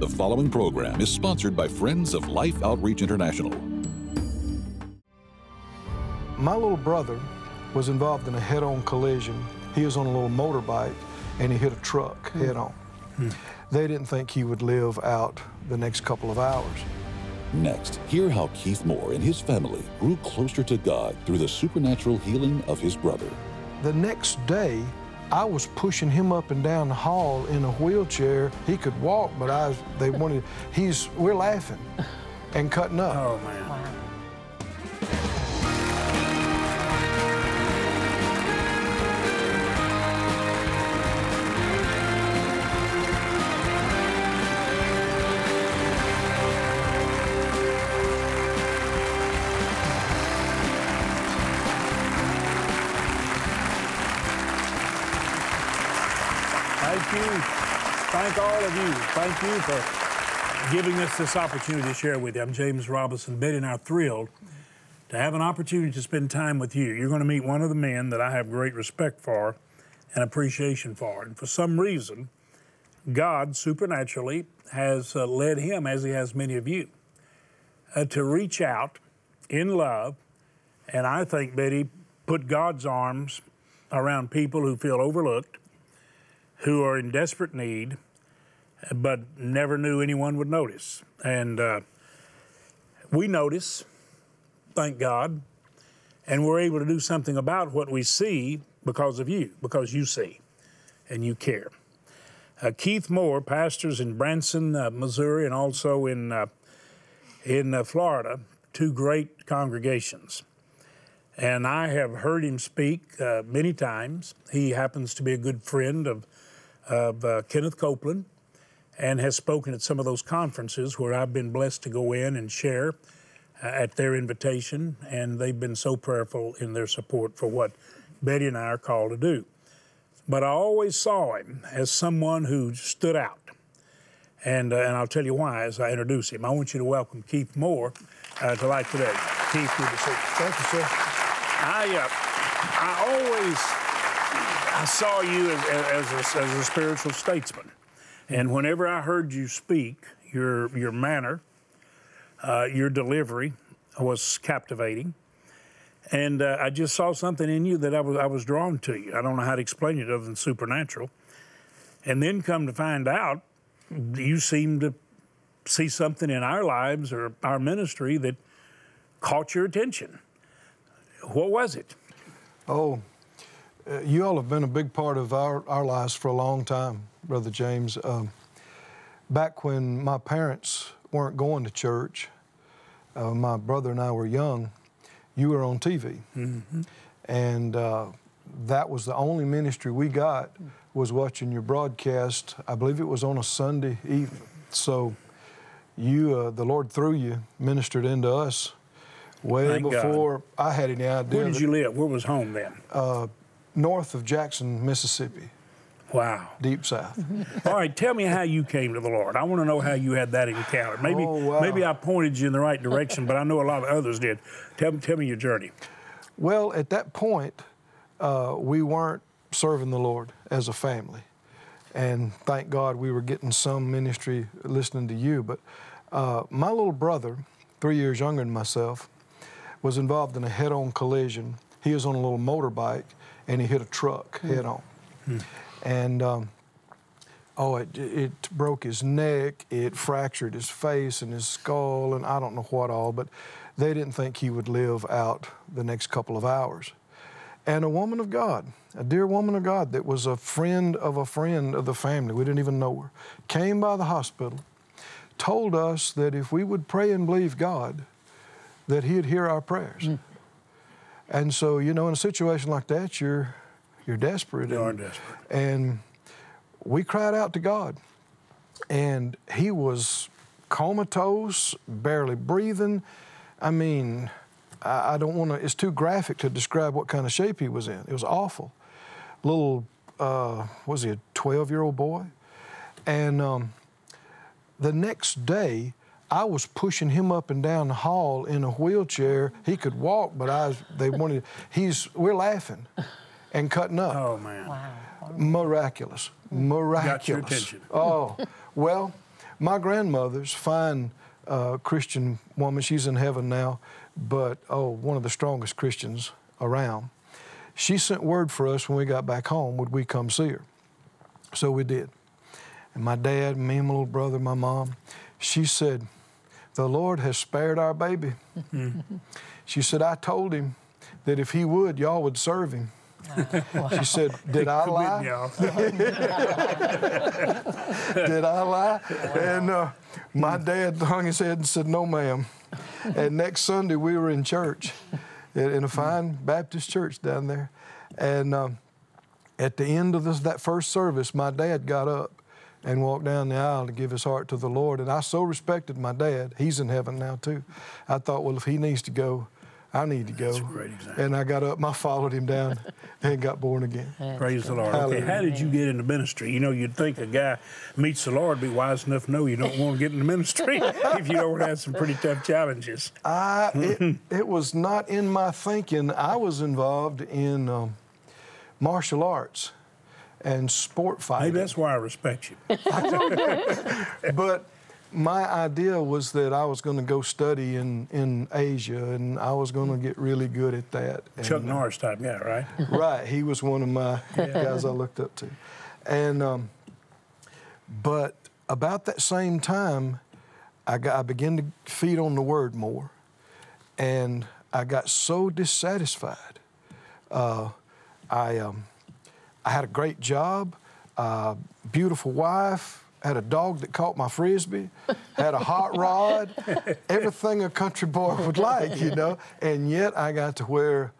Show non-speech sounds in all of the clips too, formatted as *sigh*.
The following program is sponsored by Friends of Life Outreach International. My little brother was involved in a head on collision. He was on a little motorbike and he hit a truck hmm. head on. Hmm. They didn't think he would live out the next couple of hours. Next, hear how Keith Moore and his family grew closer to God through the supernatural healing of his brother. The next day, I was pushing him up and down the hall in a wheelchair. He could walk, but I was, they wanted, he's, we're laughing and cutting up. Oh, man. Thank you. Thank all of you. Thank you for giving us this opportunity to share with you. I'm James Robison. Betty and I are thrilled to have an opportunity to spend time with you. You're going to meet one of the men that I have great respect for and appreciation for. And for some reason, God supernaturally has uh, led him, as he has many of you, uh, to reach out in love. And I think, Betty, put God's arms around people who feel overlooked, who are in desperate need, but never knew anyone would notice. And uh, we notice, thank God, and we're able to do something about what we see because of you, because you see and you care. Uh, Keith Moore pastors in Branson, uh, Missouri, and also in uh, in uh, Florida, two great congregations. And I have heard him speak uh, many times. He happens to be a good friend of of uh, Kenneth Copeland and has spoken at some of those conferences where I've been blessed to go in and share uh, at their invitation. And they've been so prayerful in their support for what Betty and I are called to do. But I always saw him as someone who stood out. And, uh, and I'll tell you why as I introduce him. I want you to welcome Keith Moore uh, to Life Today. Keith, good to see you. Thank you, sir. I, uh, I always I saw you as, as, a, as a spiritual statesman, and whenever I heard you speak, your your manner, uh, your delivery was captivating, and uh, I just saw something in you that I was I was drawn to you. I don't know how to explain it other than supernatural, and then come to find out, you seem to see something in our lives or our ministry that caught your attention. What was it? Oh, uh, you all have been a big part of our, our lives for a long time, Brother James. Um, back when my parents weren't going to church, uh, my brother and I were young, you were on TV. And uh, that was the only ministry we got was watching your broadcast. I believe it was on a Sunday evening. So you, uh, the Lord through you, ministered into us way Thank God. before I had any idea. Where did that- you live? Where was home then? North of Jackson, Mississippi, Wow. deep south. *laughs* All right, tell me how you came to the Lord. I want to know how you had that encounter. Maybe, Oh, wow. maybe I pointed you in the right direction, but I know a lot of others did. Tell, tell me your journey. well, at that point, uh, we weren't serving the Lord as a family. And thank God we were getting some ministry listening to you. But uh, my little brother, three years younger than myself, was involved in a head on collision. He was on a little motorbike and he hit a truck hmm. head on. Hmm. And um, Oh, it, it broke his neck, it fractured his face and his skull, and I don't know what all, but they didn't think he would live out the next couple of hours. And a woman of God, a dear woman of God that was a friend of a friend of the family, we didn't even know her, came by the hospital, told us that if we would pray and believe God, that He'd hear our prayers. Hmm. And so, you know, in a situation like that, you're you're desperate. You are and, desperate. And we cried out to God, and he was comatose, barely breathing. I mean, I, I don't want to. It's too graphic to describe what kind of shape he was in. It was awful. Little, uh, was he a 12-year-old boy? And um, the next day, I was pushing him up and down the hall in a wheelchair. He could walk, but I was, they wanted. He's we're laughing and cutting up Oh, man. Wow. miraculous, miraculous. Got your attention. Oh, well, My grandmother's fine uh, Christian woman. She's in heaven now, but oh, one of the strongest Christians around. She sent word for us when we got back home. Would we come see her? So we did. And my dad, me, my little brother, my mom. She said, "The Lord has spared our baby." she said, "I told him that if he would, y'all would serve him." She said, "Did I lie? *laughs* Did I lie?" And uh, my dad hung his head and said, "No, ma'am." And next Sunday we were in church, in in a fine Baptist church down there, and um, at the end of this, that first service, my dad got up and walked down the aisle to give his heart to the Lord. And I so respected my dad. He's in heaven now too. I thought, well, if he needs to go, I need to go. That's a great example. And I got up and I followed him down *laughs* and got born again. Praise the Lord. Okay, how did you get into ministry? You know, you'd think a guy meets the Lord, be wise enough to know you don't want to get into ministry *laughs* if you don't have some pretty tough challenges. I, it, it was not in my thinking. I was involved in um, martial arts and sport fighting. Maybe that's why I respect you. *laughs* but my idea was that I was going to go study in, in Asia and I was going to get really good at that. Chuck And, Norris type guy, right? *laughs* right, he was one of my guys I looked up to. And, um, but about that same time, I, got, I began to feed on the word more. And I got so dissatisfied. Uh, I, um, I had a great job, uh, beautiful wife, had a dog that caught my frisbee, had a hot rod, *laughs* everything a country boy would like, you know. And yet I got to where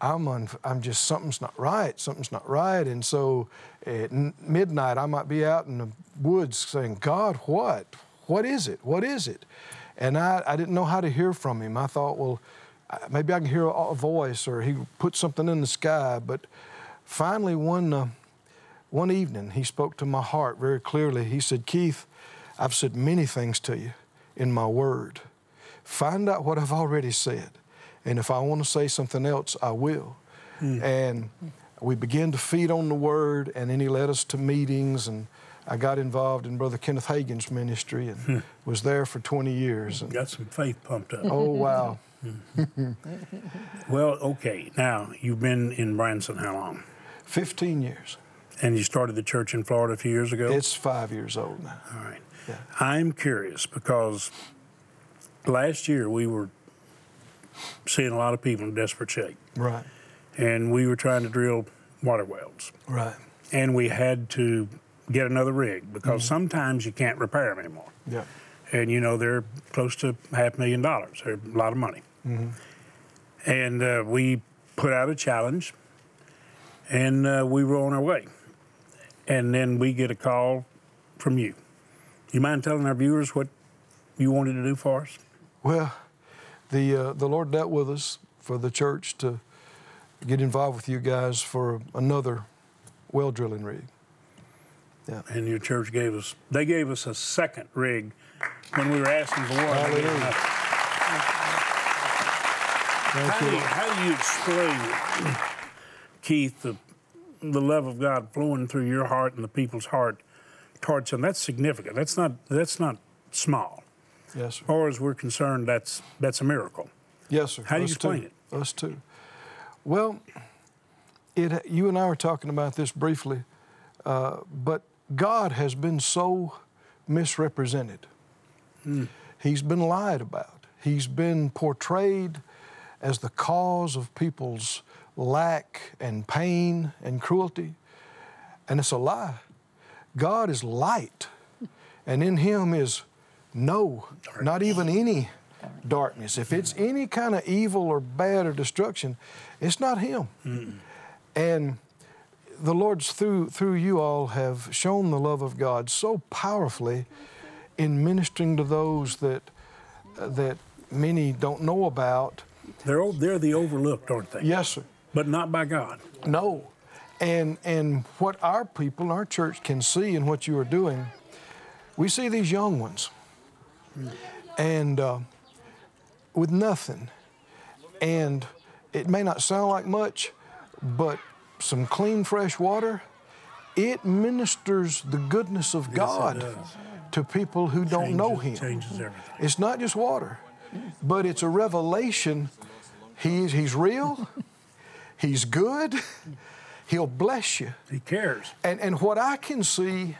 I'm un- I'm just something's not right, something's not right. And so at n- midnight I might be out in the woods saying, God, what? What is it? What is it? And I, I didn't know how to hear from him. I thought, well, maybe I can hear a, a voice or he put something in the sky. But finally, one, uh, one evening, he spoke to my heart very clearly. He said, Keith, I've said many things to you in my word. Find out what I've already said. And if I want to say something else, I will. Hmm. And we began to feed on the word, and then he led us to meetings. And I got involved in Brother Kenneth Hagin's ministry and hmm. was there for 20 years. And, Got some faith pumped up. oh, wow. Hmm. Well, okay. Now, you've been in Branson how long? 15 years. And you started the church in Florida a few years ago? It's five years old now. All right. Yeah. I'm curious because last year we were seeing a lot of people in desperate shape, Right, and we were trying to drill water wells, right. and we had to get another rig because sometimes you can't repair them anymore. Yeah. And you know they're close to half a million dollars. They're a lot of money. Mm-hmm. And uh, we put out a challenge, and uh, we were on our way. And then we get a call from you. You mind telling our viewers what you wanted to do for us? Well, the uh, the Lord dealt with us for the church to get involved with you guys for another well drilling rig. Yeah. And your church gave us, they gave us a second rig when we were asking for one. They gave us Hallelujah. How do, you, how do you explain, Keith, the, the love of God flowing through your heart and the people's heart towards Him? That's significant. That's not, that's not small. Yes, sir. As far as we're concerned, that's, that's a miracle. Yes, sir. How do you explain too. it? Us too. Well, it. You and I were talking about this briefly, uh, but God has been so misrepresented. He's been lied about. He's been portrayed as the cause of people's lack and pain and cruelty, and it's a lie. God is light, and in Him is no, not even any darkness. If it's any kind of evil or bad or destruction, it's not Him. And the Lord's through through you all have shown the love of God so powerfully in ministering to those that uh, that many don't know about. They're, they're the overlooked, aren't they? Yes, sir. But not by God. No. And and what our people, our church can see in what you are doing, we see these young ones, and uh, with nothing, and it may not sound like much, but some clean, fresh water, it ministers the goodness of God to people who don't know Him. It's not just water, but it's a revelation. He's, he's real, He's good, He'll bless you. He cares. And, and what I can see,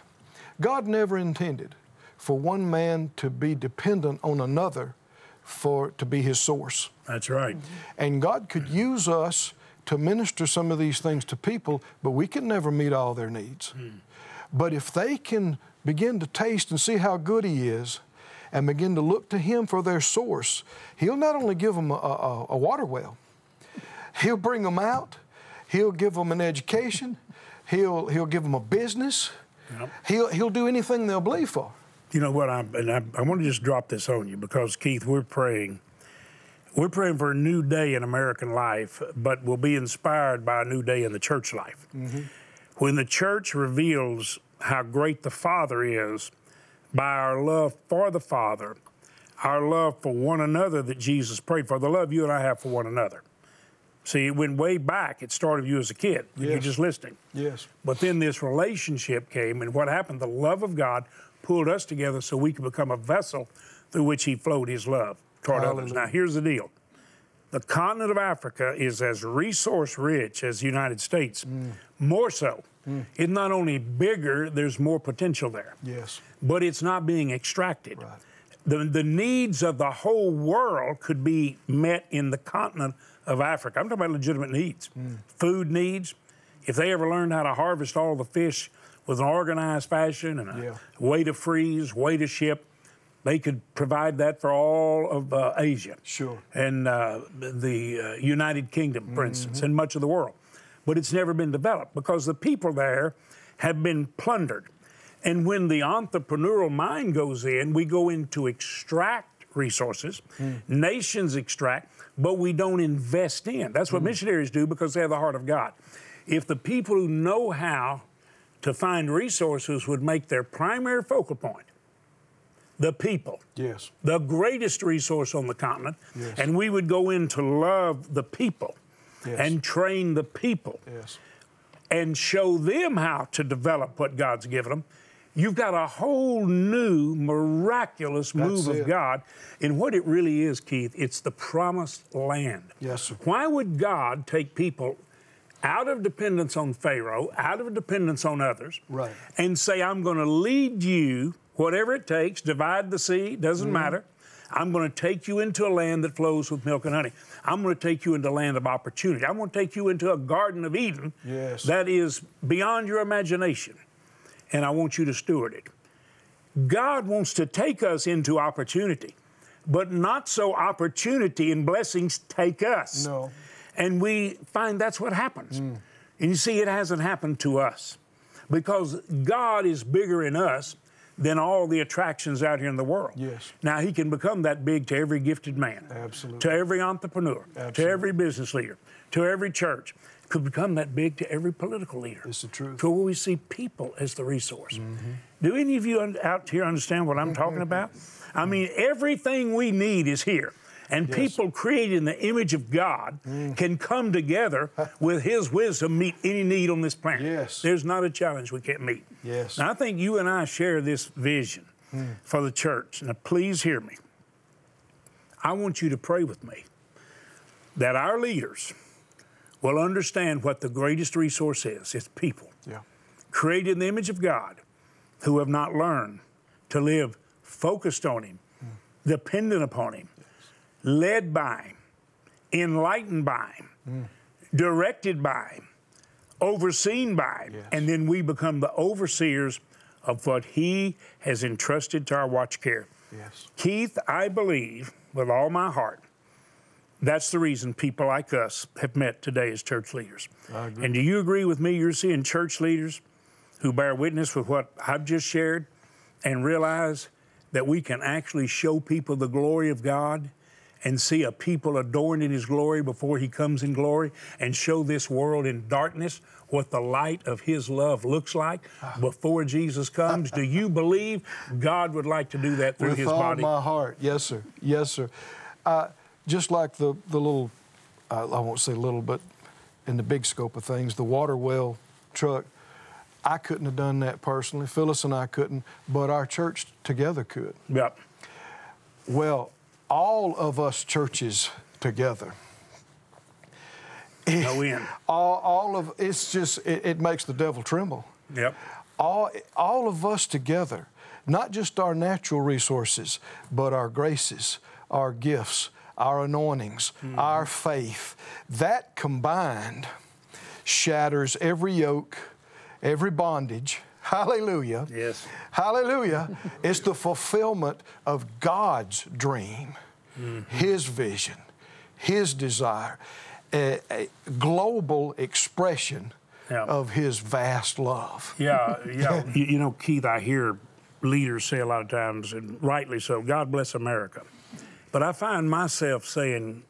God never intended for one man to be dependent on another for to be his source. That's right. And God could use us to minister some of these things to people, but we can never meet all their needs. Hmm. But if they can begin to taste and see how good He is and begin to look to Him for their source, He'll not only give them a, a, a water well, He'll bring them out, He'll give them an education, He'll, he'll give them a business, Yep. he'll, he'll do anything they'll believe for. You know what? I and I, I want to just drop this on you because Keith, we're praying. We're praying for a new day in American life, but we'll be inspired by a new day in the church life. Mm-hmm. When the church reveals how great the Father is by our love for the Father, our love for one another that Jesus prayed for, the love you and I have for one another. See, it went way back. It started you as a kid. You're just listening. Yes. But then this relationship came, and what happened? The love of God pulled us together so we could become a vessel through which He flowed His love toward others. Now, here's the deal the continent of Africa is as resource rich as the United States, Mm. more so. It's not only bigger, there's more potential there, Yes. but it's not being extracted. Right. The, the needs of the whole world could be met in the continent of Africa. I'm talking about legitimate needs, food needs. If they ever learned how to harvest all the fish with an organized fashion and a Yeah. way to freeze, way to ship, they could provide that for all of uh, Asia. Sure. And uh, the uh, United Kingdom, for instance, and much of the world. But it's never been developed because the people there have been plundered. And when the entrepreneurial mind goes in, we go in to extract resources, hmm. nations extract, but we don't invest in. That's what hmm. missionaries do because they have the heart of God. If the people who know how to find resources would make their primary focal point the people, Yes. the greatest resource on the continent, Yes. and we would go in to love the people Yes. and train the people Yes. and show them how to develop what God's given them. You've got a whole new miraculous move That's of it. God. And what it really is, Keith, it's the promised land. Yes, sir. Why would God take people out of dependence on Pharaoh, out of dependence on others, Right. and say, I'm going to lead you, whatever it takes, divide the sea, Mm-hmm. doesn't matter. I'm going to take you into a land that flows with milk and honey. I'm going to take you into a land of opportunity. I'm going to take you into a Garden of Eden Yes. that is beyond your imagination. And I want you to steward it. God wants to take us into opportunity, but not so opportunity and blessings take us. No. And we find that's what happens. Mm. And you see, it hasn't happened to us because God is bigger in us than all the attractions out here in the world. Yes. Now, He can become that big to every gifted man, Absolutely. to every entrepreneur, Absolutely. to every business leader, to every church. Could become that big to every political leader. It's the truth. To where we see people as the resource. Mm-hmm. Do any of you out here understand what I'm talking mm-hmm. about? I mm-hmm. mean, everything we need is here. And people created in the image of God Mm. can come together *laughs* with His wisdom, meet any need on this planet. Yes. There's not a challenge we can't meet. Yes. Now, I think you and I share this vision hmm. for the church. Now, please hear me. I want you to pray with me that our leaders will understand what the greatest resource is it's people Yeah. created in the image of God who have not learned to live focused on Him, mm. dependent upon Him, led by Him, enlightened by Him, mm. directed by Him, overseen by Him. Yes. And then we become the overseers of what He has entrusted to our watch care. Yes. Keith, I believe with all my heart that's the reason people like us have met today as church leaders. And do you agree with me? You're seeing church leaders who bear witness with what I've just shared and realize that we can actually show people the glory of God and see a people adorned in His glory before He comes in glory and show this world in darkness what the light of His love looks like Ah. before Jesus comes. do you believe God would like to do that through With His all body? my heart, yes, sir, yes, sir. Uh, just like the the little, uh, I won't say little, but in the big scope of things, the water well truck. I couldn't have done that personally. Phyllis and I couldn't, but our church together could. Yep. Well, all of us churches together. No end. *laughs* All, all of it's just it, it makes the devil tremble. Yep. All all of us together, not just our natural resources, but our graces, our gifts, our anointings, mm-hmm. our faith. That combined shatters every yoke, every bondage. Hallelujah. Yes. Hallelujah. *laughs* it's the fulfillment of God's dream, mm-hmm. His vision, His desire, a, a global expression Yeah. of His vast love. Yeah, yeah. *laughs* you, you know, Keith, I hear leaders say a lot of times, and rightly so, God bless America. But I find myself saying,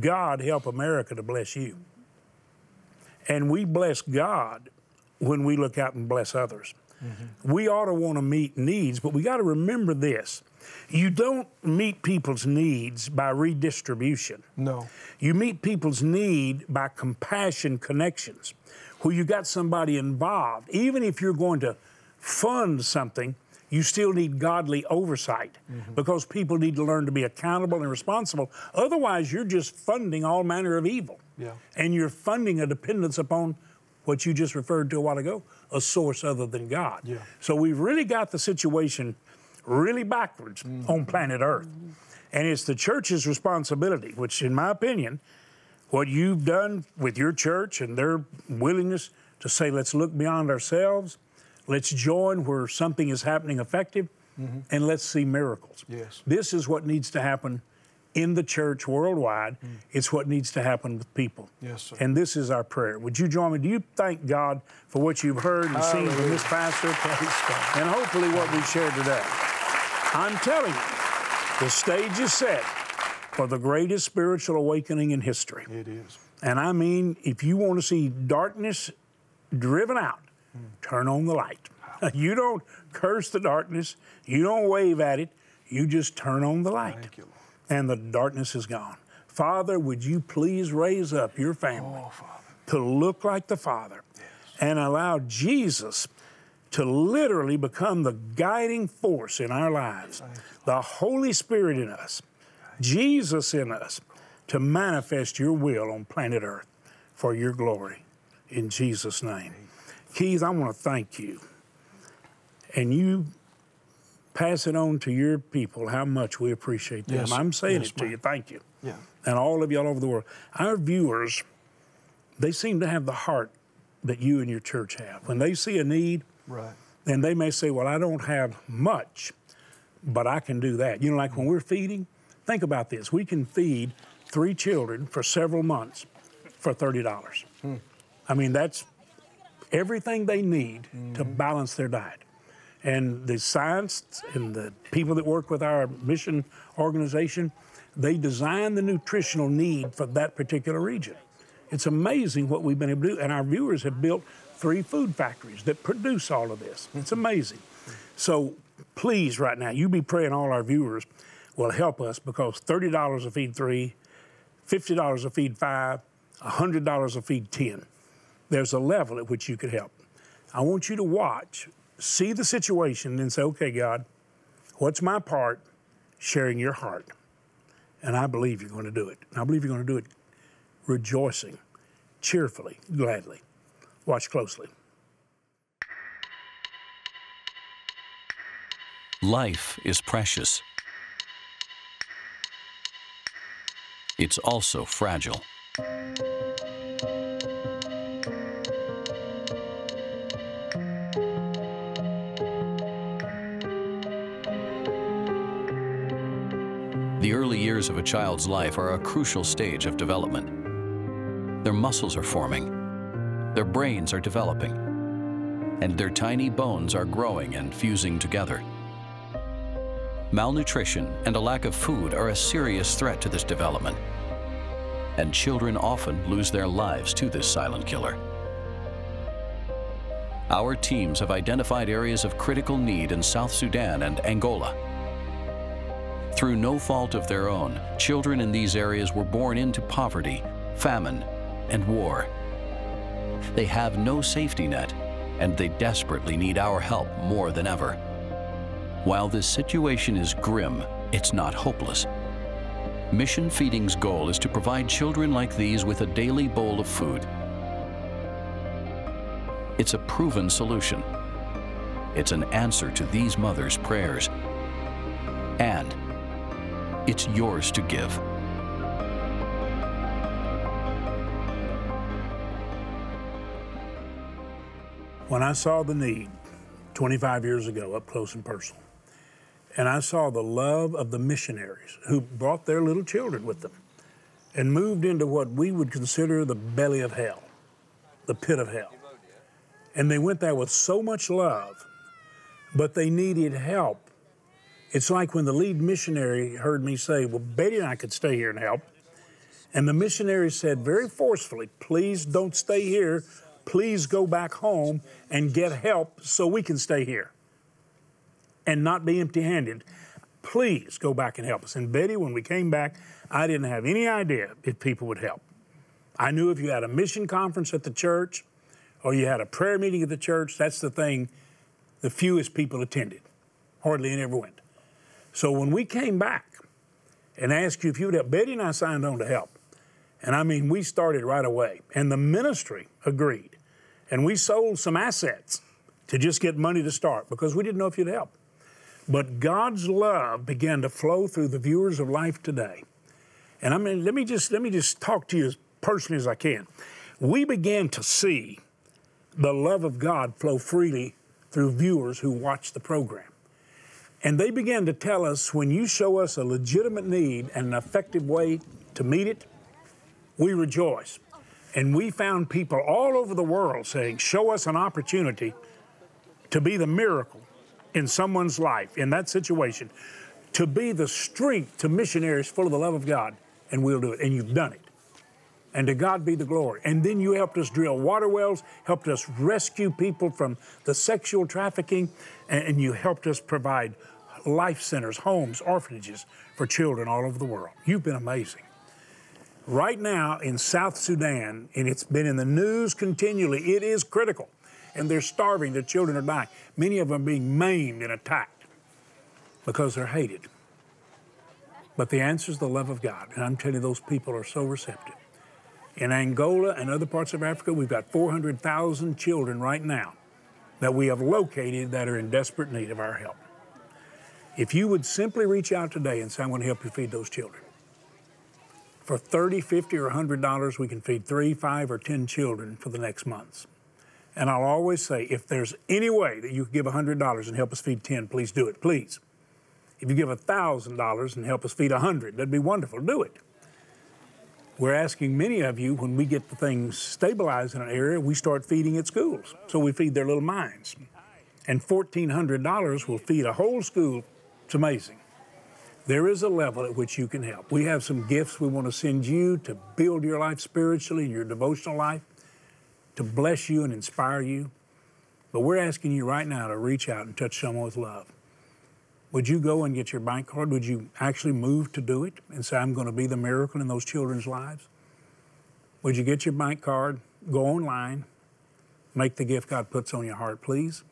God help America to bless you. And we bless God when we look out and bless others. Mm-hmm. We ought to want to meet needs, but we got to remember this. You don't meet people's needs by redistribution. No. You meet people's need by compassion connections, where you got somebody involved. Even if you're going to fund something, you still need godly oversight mm-hmm. because people need to learn to be accountable and responsible. Otherwise, you're just funding all manner of evil. Yeah. And you're funding a dependence upon what you just referred to a while ago, a source other than God. Yeah. So we've really got the situation really backwards mm-hmm. on planet Earth. Mm-hmm. And it's the church's responsibility, which, in my opinion, what you've done with your church and their willingness to say, let's look beyond ourselves, let's join where something is happening effective, mm-hmm. and let's see miracles. Yes. This is what needs to happen in the church worldwide. Mm. It's what needs to happen with people. Yes, sir. And this is our prayer. Would you join me? Do you thank God for what you've heard and seen from this pastor? And hopefully what we shared today. I'm telling you, the stage is set for the greatest spiritual awakening in history. It is. And I mean, if you want to see darkness driven out, turn on the light. *laughs* You don't curse the darkness, you don't wave at it, you just turn on the light. You. And the darkness is gone. Father, would you please raise up your family Oh, to look like the Father and allow Jesus to literally become the guiding force in our lives, the Holy Spirit in us, Jesus in us, to manifest your will on planet Earth for your glory. In Jesus' name. Keith, I want to thank you. And you pass it on to your people how much we appreciate them. Yes. I'm saying Yes, it to ma'am. you. Thank you Yeah. and all of you all over the world. Our viewers, they seem to have the heart that you and your church have. When they see a need, Right. and they may say, Well, I don't have much, but I can do that. You know, like when we're feeding, think about this. We can feed three children for several months for $30. Hmm. I mean, that's everything they need to mm-hmm. balance their diet. And the science and the people that work with our mission organization, they design the nutritional need for that particular region. It's amazing what we've been able to do. And our viewers have built three food factories that produce all of this. It's mm-hmm. amazing. So please, right now, you be praying all our viewers will help us because $30 a feed three, $50 a feed five, $100 a feed 10. There's a level at which you could help. I want you to watch, see the situation, and say, okay, God, what's my part? Sharing your heart. And I believe you're going to do it. I believe you're going to do it rejoicing, cheerfully, gladly. Watch closely. Life is precious. It's also fragile. Years of a child's life are a crucial stage of development. Their muscles are forming, their brains are developing, and their tiny bones are growing and fusing together. Malnutrition and a lack of food are a serious threat to this development, and children often lose their lives to this silent killer. Our teams have identified areas of critical need in South Sudan and Angola. Through no fault of their own, children in these areas were born into poverty, famine, and war. They have no safety net and they desperately need our help more than ever. While this situation is grim, it's not hopeless. Mission Feeding's goal is to provide children like these with a daily bowl of food. It's a proven solution. It's an answer to these mothers' prayers. It's yours to give. When I saw the need 25 years ago up close and personal, and I saw the love of the missionaries who brought their little children with them and moved into what we would consider the belly of hell, the pit of hell. And they went there with so much love, but they needed help. It's like when the lead missionary heard me say, Well, Betty and I could stay here and help. And the missionary said very forcefully, Please don't stay here please go back home and get help so we can stay here and not be empty handed. Please go back and help us. And Betty, when we came back, I didn't have any idea if people would help. I knew if you had a mission conference at the church or you had a prayer meeting at the church, that's the thing the fewest people attended. Hardly any ever went. So when we came back and asked you if you would help, Betty and I signed on to help. And I mean, we started right away. And the ministry agreed. And we sold some assets to just get money to start because we didn't know if you'd help. But God's love began to flow through the viewers of life today. And I mean, let me just let me just talk to you as personally as I can. We began to see the love of God flow freely through viewers who watch the program. And they began to tell us when you show us a legitimate need and an effective way to meet it, we rejoice. And we found people all over the world saying, Show us an opportunity to be the miracle in someone's life, in that situation, to be the strength to missionaries full of the love of God, and we'll do it. And you've done it. And to God be the glory. And then you helped us drill water wells, helped us rescue people from the sexual trafficking, and you helped us provide life centers, homes, orphanages for children all over the world. You've been amazing. Right now in South Sudan, and it's been in the news continually, it is critical. And they're starving, their children are dying. Many of them being maimed and attacked because they're hated. But the answer is the love of God. And I'm telling you, those people are so receptive. In Angola and other parts of Africa, we've got 400,000 children right now that we have located that are in desperate need of our help. If you would simply reach out today and say, I'm going to help you feed those children, for 30, 50, or $100, we can feed three, five, or 10 children for the next months. And I'll always say, if there's any way that you could give $100 and help us feed 10, please do it, please. If you give $1,000 and help us feed 100, that'd be wonderful. Do it. We're asking many of you, when we get the things stabilized in an area, we start feeding at schools. So we feed their little minds. And $1,400 will feed a whole school. It's amazing there is a level at which you can help. We have some gifts we want to send you to build your life spiritually your devotional life, to bless you and inspire you. But we're asking you right now to reach out and touch someone with love. Would you go and get your bank card? Would you actually move to do it and say, I'm going to be the miracle in those children's lives? Would you get your bank card, go online, make the gift God puts on your heart, please?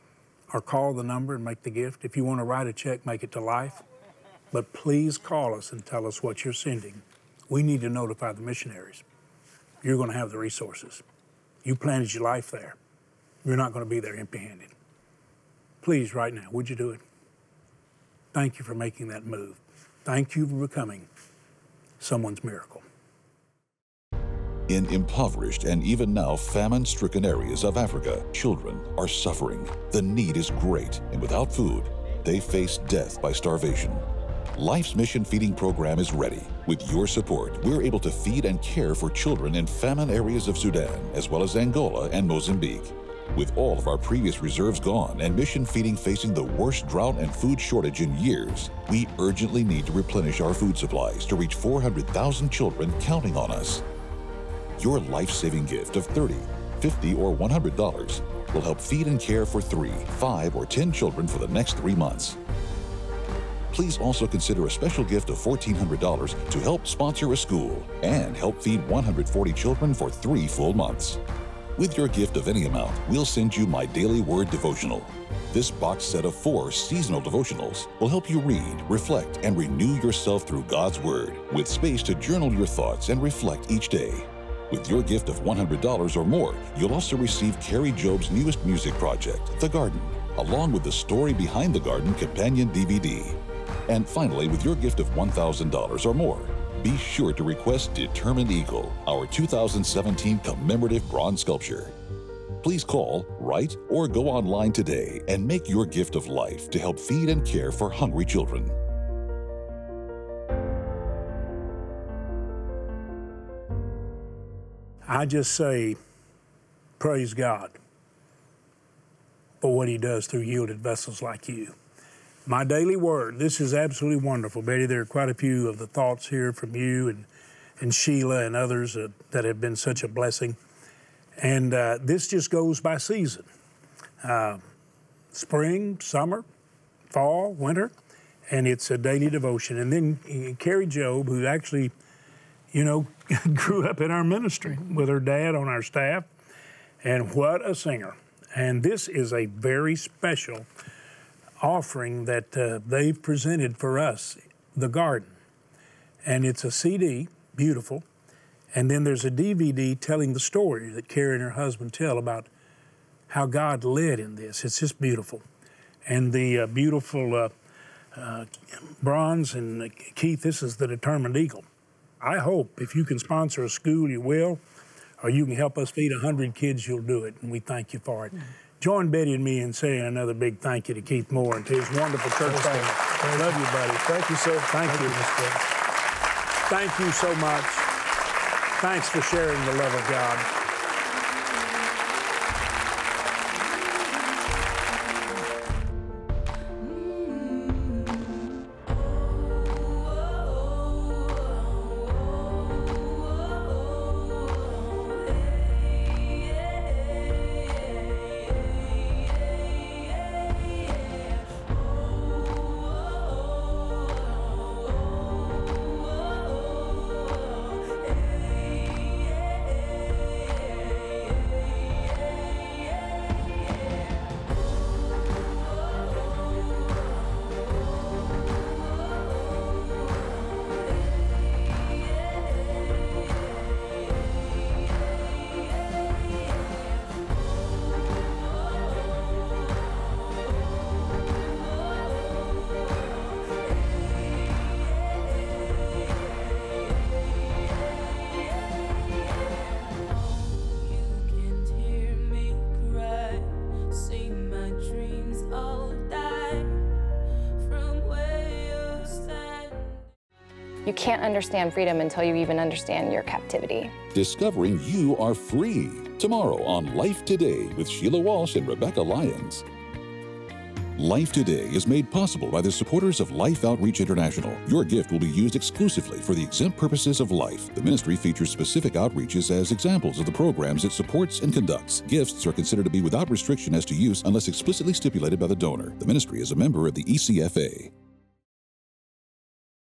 Or call the number and make the gift. If you want to write a check, make it to life. But please call us and tell us what you're sending. We need to notify the missionaries. You're going to have the resources. You planted your life there. You're not going to be there empty handed. Please, right now, would you do it? Thank you for making that move. Thank you for becoming someone's miracle. In impoverished and even now famine stricken areas of Africa, children are suffering. The need is great, and without food, they face death by starvation. Life's Mission Feeding Program is ready. With your support, we're able to feed and care for children in famine areas of Sudan, as well as Angola and Mozambique. With all of our previous reserves gone and Mission Feeding facing the worst drought and food shortage in years, we urgently need to replenish our food supplies to reach 400,000 children counting on us. Your life saving gift of $30, $50, or $100 will help feed and care for three, five, or 10 children for the next three months please also consider a special gift of $1,400 to help sponsor a school and help feed 140 children for three full months. With your gift of any amount, we'll send you my daily word devotional. This box set of four seasonal devotionals will help you read, reflect, and renew yourself through God's Word, with space to journal your thoughts and reflect each day. With your gift of $100 or more, you'll also receive Kari Jobe's newest music project, The Garden, along with the story behind the garden companion DVD. And finally, with your gift of $1,000 or more, be sure to request Determined Eagle, our 2017 commemorative bronze sculpture. Please call, write, or go online today and make your gift of life to help feed and care for hungry children. I just say, praise God for what He does through yielded vessels like you. My daily word, this is absolutely wonderful, Betty. There are quite a few of the thoughts here from you and, and Sheila and others uh, that have been such a blessing. And uh, this just goes by season uh, spring, summer, fall, winter, and it's a daily devotion. And then Kari Jobe, who actually, you know, *laughs* grew up in our ministry with her dad on our staff, and what a singer. And this is a very special offering that uh, they've presented for us, The Garden. And it's a CD, beautiful. And then there's a DVD telling the story that Kari and her husband tell about how God led in this. It's just beautiful. And the uh, beautiful uh, uh bronze, and uh, Keith, this is the Determined Eagle. I hope if you can sponsor a school, you will, or you can help us feed 100 kids, you'll do it. And we thank you for it. Mm-hmm. Join Betty and me in saying another big thank you to Keith Moore and to his wonderful church family. Love you, buddy. Thank you, sir. Thank, thank you. you thank you so much. Thanks for sharing the love of God. Can't understand freedom until you even understand your captivity. Discovering you are free. Tomorrow on Life Today with Sheila Walsh and Rebekah Lyons. Life Today is made possible by the supporters of Life Outreach International. Your gift will be used exclusively for the exempt purposes of life. The ministry features specific outreaches as examples of the programs it supports and conducts. Gifts are considered to be without restriction as to use unless explicitly stipulated by the donor. The ministry is a member of the ECFA.